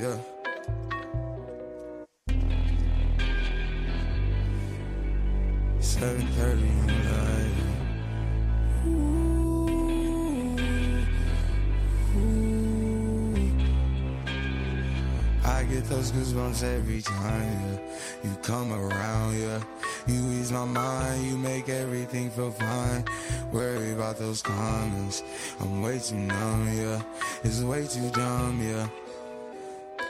Yeah. Seven thirty, like. I get those goosebumps every time you come around, yeah. You ease my mind, you make everything feel fine. Worry about those comments, I'm way too numb, yeah. It's way too dumb, yeah.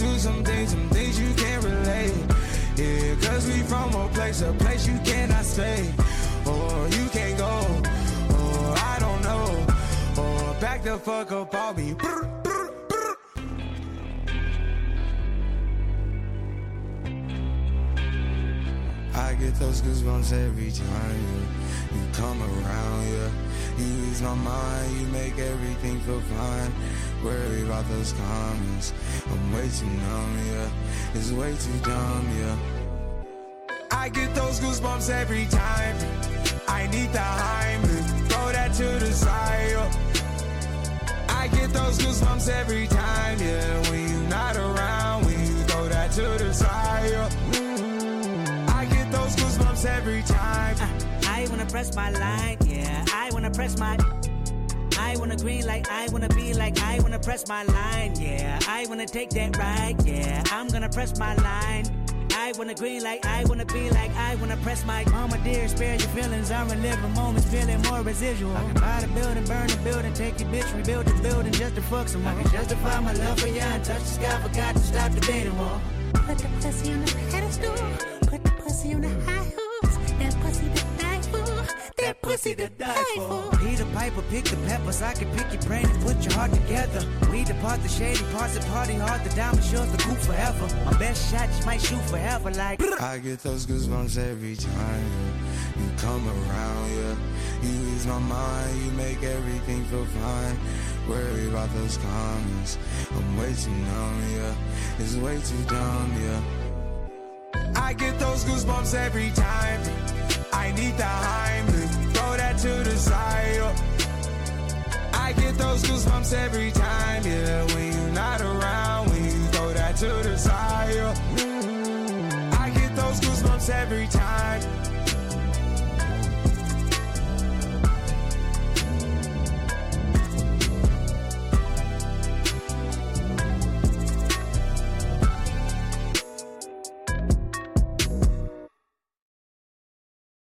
Do some things, some things you can't relate. Yeah, cause we from a place, a place you cannot stay. Or you can't go, or I don't know. Or back the fuck up on me. I get those goosebumps every time yeah. you come around, yeah. You ease my mind, you make everything feel fine. Worry about those comments, I'm way too numb, yeah. It's way too dumb, yeah. I get those goosebumps every time. I need the Heimlich, throw that to the side. I get those goosebumps every time, yeah. When you're not around, when you throw that to the side. yeah. Mm-hmm. I get those goosebumps every time. I wanna press my line, yeah. I wanna press my. I wanna green like I wanna be like I wanna press my line, yeah. I wanna take that ride, yeah. I'm gonna press my line. I wanna green like I wanna be like I wanna press my mama dear, spare your feelings. I'm reliving moments, feeling more residual. I can buy the building, burn the building, take your bitch, rebuild the building just to fuck some more. I can justify my love for you and touch the sky, forgot to stop the dating war. Put the pussy on the pedestal. Put the pussy on the pussy to die for. Peter Piper, pick the peppers. I can pick your brain and put your heart together. We depart the shady parts and party hard. The diamond shows the coup forever. My best shot just might shoot forever. Like, I get those goosebumps every time you come around, yeah. You ease my mind, you make everything feel fine. Worry about those comments, I'm way too numb, yeah. It's way too dumb, yeah. I get those goosebumps every time. Goosebumps every time, yeah. When you're not around, when you throw that to the side. yeah. Mm-hmm. I get those goosebumps every time.